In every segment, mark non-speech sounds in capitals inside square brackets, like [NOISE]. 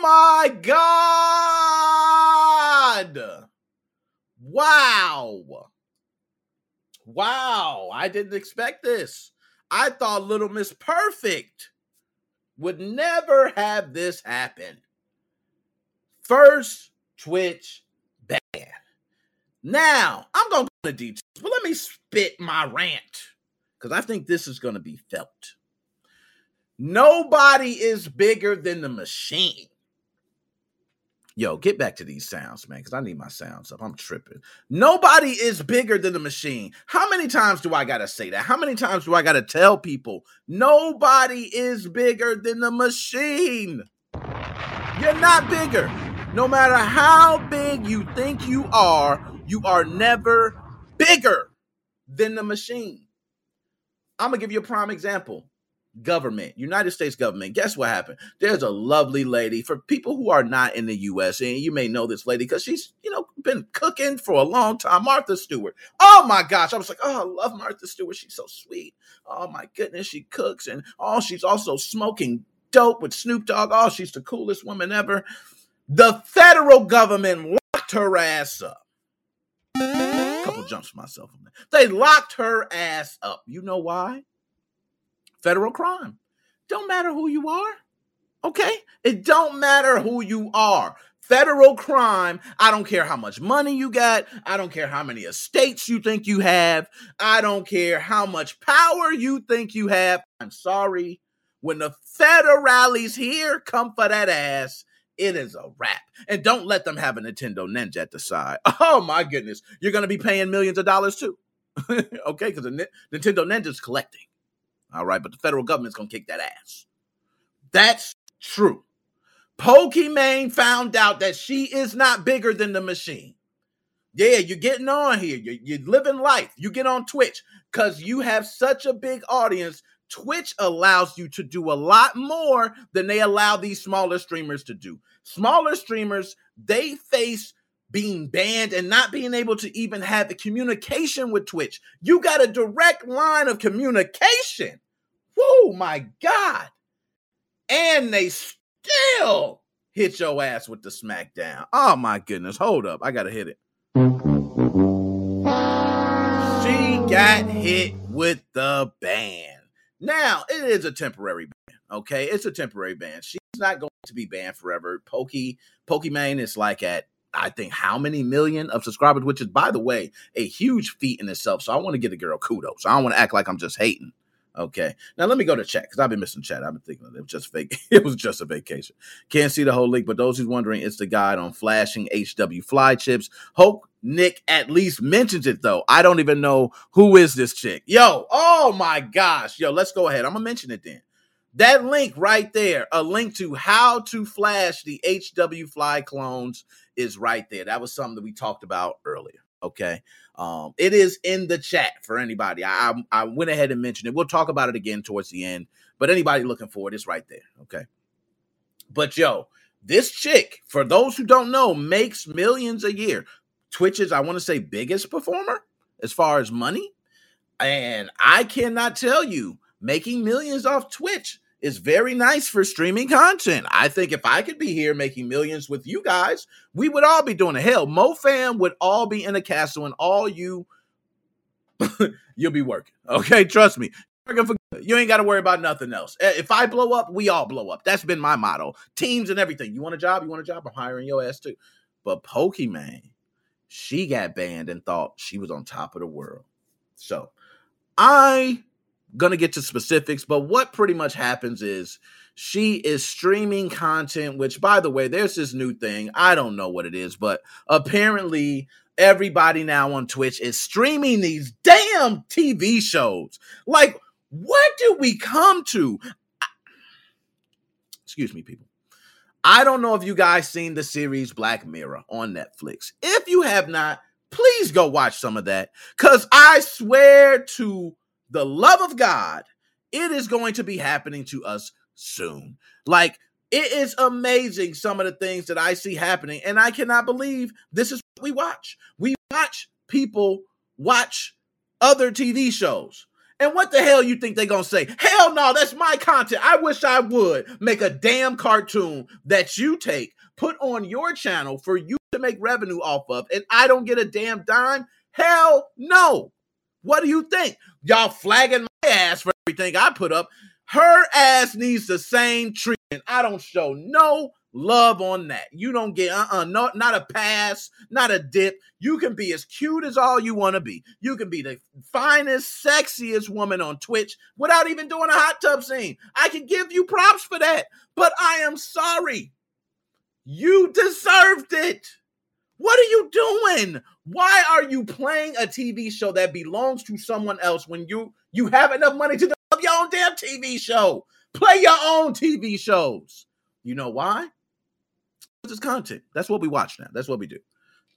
my God. Wow. Wow. I didn't expect this. I thought Little Miss Perfect would never have this happen. First Twitch ban. Now, I'm going to go into details, but let me spit my rant because I think this is going to be felt. Nobody is bigger than the machine. Yo, get back to these sounds, man, because I need my sounds up. I'm tripping. Nobody is bigger than the machine. How many times do I got to say that? How many times do I got to tell people nobody is bigger than the machine? You're not bigger. No matter how big you think you are, you are never bigger than the machine. I'm going to give you a prime example government, United States government. Guess what happened? There's a lovely lady for people who are not in the US, and you may know this lady because she's, you know, been cooking for a long time. Martha Stewart. Oh my gosh. I was like, oh, I love Martha Stewart. She's so sweet. Oh my goodness, she cooks. And oh, she's also smoking dope with Snoop Dogg. Oh, she's the coolest woman ever. The federal government locked her ass up. A couple jumps for myself. They locked her ass up. You know why? Federal crime. Don't matter who you are. Okay? It don't matter who you are. Federal crime. I don't care how much money you got. I don't care how many estates you think you have. I don't care how much power you think you have. I'm sorry. When the federales here come for that ass, it is a wrap. And don't let them have a Nintendo Ninja at the side. [LAUGHS] Oh my goodness. You're going to be paying millions of dollars too. [LAUGHS] okay? Because the Nintendo Ninja's collecting. All right, but the federal government's gonna kick that ass. That's true. Pokimane found out that she is not bigger than the machine. Yeah, you're getting on here. You're, you're living life. You get on Twitch because you have such a big audience. Twitch allows you to do a lot more than they allow these smaller streamers to do. Smaller streamers, they face being banned and not being able to even have the communication with Twitch. You got a direct line of communication. Whoa, my God. And they still hit your ass with the smackdown. Oh my goodness. Hold up. I gotta hit it. She got hit with the ban. Now, it is a temporary ban. Okay, it's a temporary ban. She's not going to be banned forever. Pokey Pokimane is like at I think how many million of subscribers, which is by the way a huge feat in itself. So I want to give the girl kudos. I don't want to act like I'm just hating. Okay. Now let me go to chat because I've been missing chat. I've been thinking it was just fake. [LAUGHS] it was just a vacation. Can't see the whole link, but those who's wondering, it's the guide on flashing HWFLY chips. Hope Nick at least mentions it though. I don't even know who is this chick. Yo, oh my gosh. Yo, let's go ahead. I'm gonna mention it then. That link right there, a link to how to flash the HWFLY clones is right there. That was something that we talked about earlier. Okay. Um, it is in the chat for anybody. I, I, I went ahead and mentioned it. We'll talk about it again towards the end, but anybody looking for it, it's right there. Okay. But yo, this chick, for those who don't know, makes millions a year. Twitch is, I want to say, biggest performer as far as money. And I cannot tell you, making millions off Twitch is very nice for streaming content. I think if I could be here making millions with you guys, we would all be doing it. Hell, MoFam would all be in a castle and all you [LAUGHS] you'll be working. Okay, trust me. You ain't got to worry about nothing else. Eh, if I blow up, we all blow up. That's been my motto. Teams and everything. You want a job? You want a job? I'm hiring your ass too. But Pokimane, she got banned and thought she was on top of the world. So I gonna get to specifics, but what pretty much happens is she is streaming content, which by the way, there's this new thing. I don't know what it is, but apparently everybody now on Twitch is streaming these damn TV shows. Like, what did we come to? Excuse me, people. I don't know if you guys seen the series Black Mirror on Netflix. If you have not, please go watch some of that. Cause I swear to the love of God, it is going to be happening to us soon. Like, it is amazing some of the things that I see happening, and I cannot believe this is what we watch. We watch people watch other TV shows. And what the hell you think they're gonna say? Hell no, that's my content. I wish I would make a damn cartoon that you take, put on your channel for you to make revenue off of, and I don't get a damn dime. Hell no. What do you think? Y'all flagging my ass for everything I put up. Her ass needs the same treatment. I don't show no love on that. You don't get uh-uh, no, not a pass, not a dip. You can be as cute as all you want to be. You can be the finest, sexiest woman on Twitch without even doing a hot tub scene. I can give you props for that. But I am sorry. You deserved it. What are you doing? Why are you playing a TV show that belongs to someone else when you you have enough money to develop your own damn TV show? Play your own TV shows. You know why? This is content. That's what we watch now. That's what we do.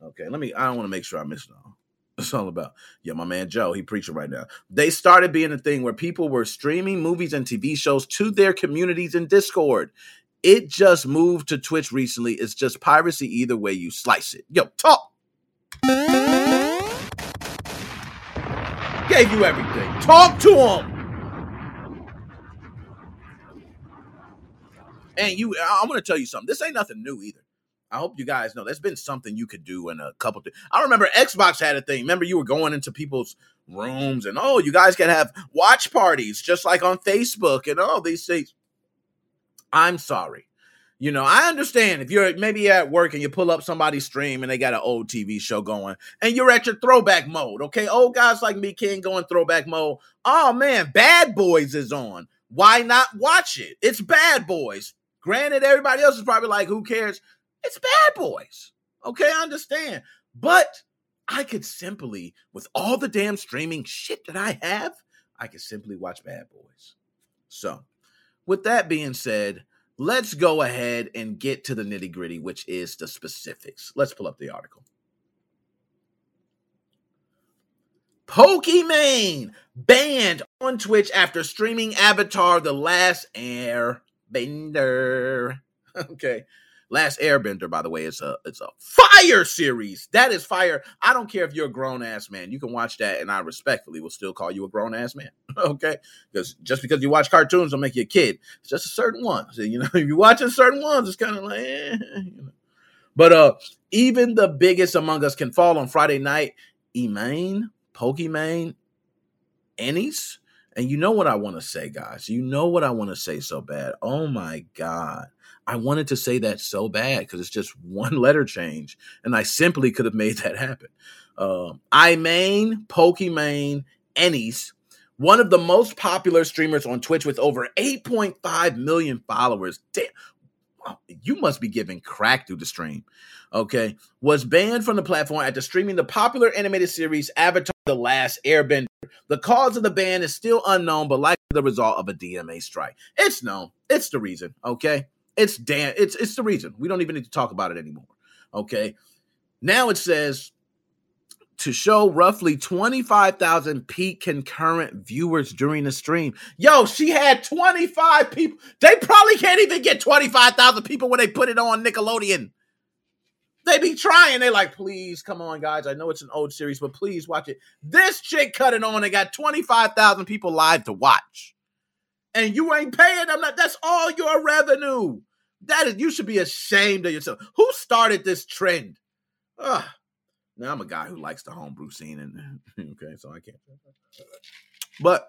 Okay, let me. I don't want to make sure I miss it all. [LAUGHS] It's all about. Yeah, my man Joe, he preaching right now. They started being a thing where people were streaming movies and TV shows to their communities in Discord. It just moved to Twitch recently. It's just piracy either way you slice it. Yo, talk. Gave you everything. Talk to him. And you, I'm going to tell you something. This ain't nothing new either. I hope you guys know there's been something you could do in a couple. Th- I remember Xbox had a thing. Remember you were going into people's rooms and oh, you guys can have watch parties just like on Facebook and all these things. I'm sorry. You know, I understand if you're maybe at work and you pull up somebody's stream and they got an old TV show going and you're at your throwback mode. Okay. Old guys like me can't go in throwback mode. Oh man, Bad Boys is on. Why not watch it? It's Bad Boys. Granted, everybody else is probably like, who cares? It's Bad Boys. Okay, I understand. But I could simply, with all the damn streaming shit that I have, I could simply watch Bad Boys. So, with that being said, let's go ahead and get to the nitty gritty, which is the specifics. Let's pull up the article. Pokimane banned on Twitch after streaming Avatar The Last Airbender. [LAUGHS] Okay. Last Airbender, by the way, is a it's a fire series. That is fire. I don't care if you're a grown ass man. You can watch that, and I respectfully will still call you a grown ass man. [LAUGHS] okay, because just because you watch cartoons don't make you a kid. It's just a certain one. So, you know, [LAUGHS] if you're watching certain ones, it's kind of like, eh, [LAUGHS] you know. But uh, even the biggest among us can fall on Friday night. Imane, Pokimane, Anys. And you know what I want to say, guys. You know what I want to say so bad. Oh my God. I wanted to say that so bad because it's just [LAUGHS] one letter change, and I simply could have made that happen. Uh, Imane Pokimane Anys, one of the most popular streamers on Twitch with over 8.5 million followers. Damn, you must be giving crack through the stream. Okay, was banned from the platform after streaming the popular animated series Avatar: The Last Airbender. The cause of the ban is still unknown, but likely the result of a DMCA strike. It's known. It's the reason. Okay. It's damn it's it's the reason. We don't even need to talk about it anymore. Okay. Now it says to show roughly 25,000 peak concurrent viewers during the stream. Yo, she had 25 people. They probably can't even get 25,000 people when they put it on Nickelodeon. They be trying. They're like, please, come on, guys. I know it's an old series, but please watch it. This chick cut it on and got 25,000 people live to watch and you ain't paying them. Like, that's all your revenue. That is, you should be ashamed of yourself. Who started this trend? Ugh. Now I'm a guy who likes the homebrew scene, and [LAUGHS] okay, so I can't. But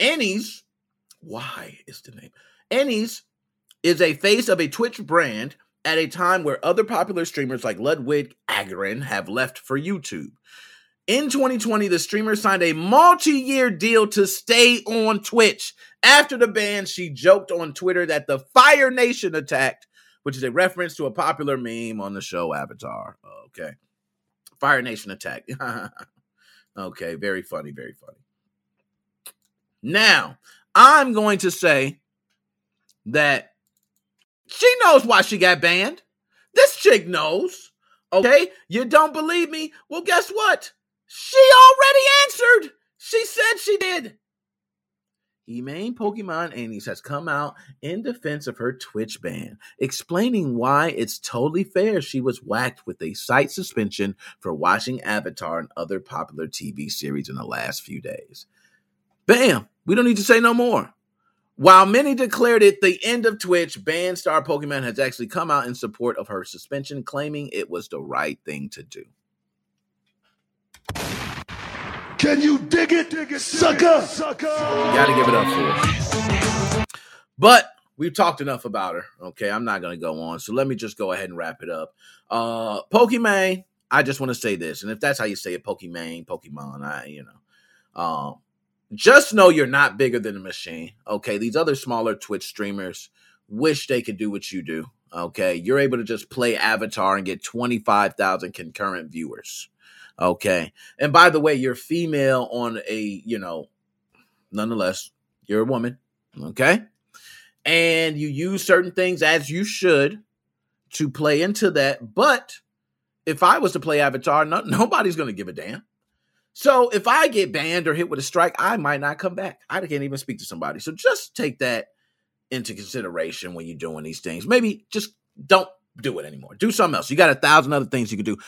Anys, why is the name? Anys is a face of a Twitch brand at a time where other popular streamers like Ludwig Ahgren have left for YouTube. In 2020, the streamer signed a multi year deal to stay on Twitch. After the ban, she joked on Twitter that the Fire Nation attacked, which is a reference to a popular meme on the show Avatar. Okay. Fire Nation attack. [LAUGHS] okay, very funny, very funny. Now, I'm going to say that she knows why she got banned. This chick knows. Okay, you don't believe me? Well, guess what? She already answered. She said she did. Humane Pokemon Annie's has come out in defense of her Twitch ban, explaining why it's totally fair she was whacked with a site suspension for watching Avatar and other popular TV series in the last few days. Bam! We don't need to say no more. While many declared it the end of Twitch, Band Star Pokemon has actually come out in support of her suspension, claiming it was the right thing to do. Can you dig it, dig it sucker? sucker? Gotta give it up for her. But we've talked enough about her. Okay, I'm not gonna go on. So let me just go ahead and wrap it up. Uh Pokimane, I just want to say this, and if that's how you say it, Pokimane, Pokemon, I you know. Um just know you're not bigger than the machine. Okay. These other smaller Twitch streamers wish they could do what you do. Okay. You're able to just play Avatar and get 25,000 concurrent viewers. Okay. And by the way, you're female on a, you know, nonetheless, you're a woman. Okay. And you use certain things as you should to play into that. But if I was to play Avatar, no, [LAUGHS] nobody's going to give a damn. So if I get banned or hit with a strike, I might not come back. I can't even speak to somebody. So just take that into consideration when you're doing these things. Maybe just don't do it anymore. Do something else. You got a thousand other things you could do.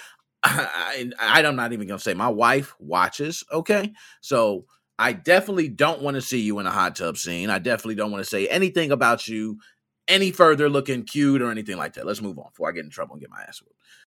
[LAUGHS] I, I, I'm not even gonna say my wife watches. Okay, so I definitely don't want to see you in a hot tub scene. I definitely don't want to say anything about you any further looking cute or anything like that. Let's move on before I get in trouble and get my ass whooped.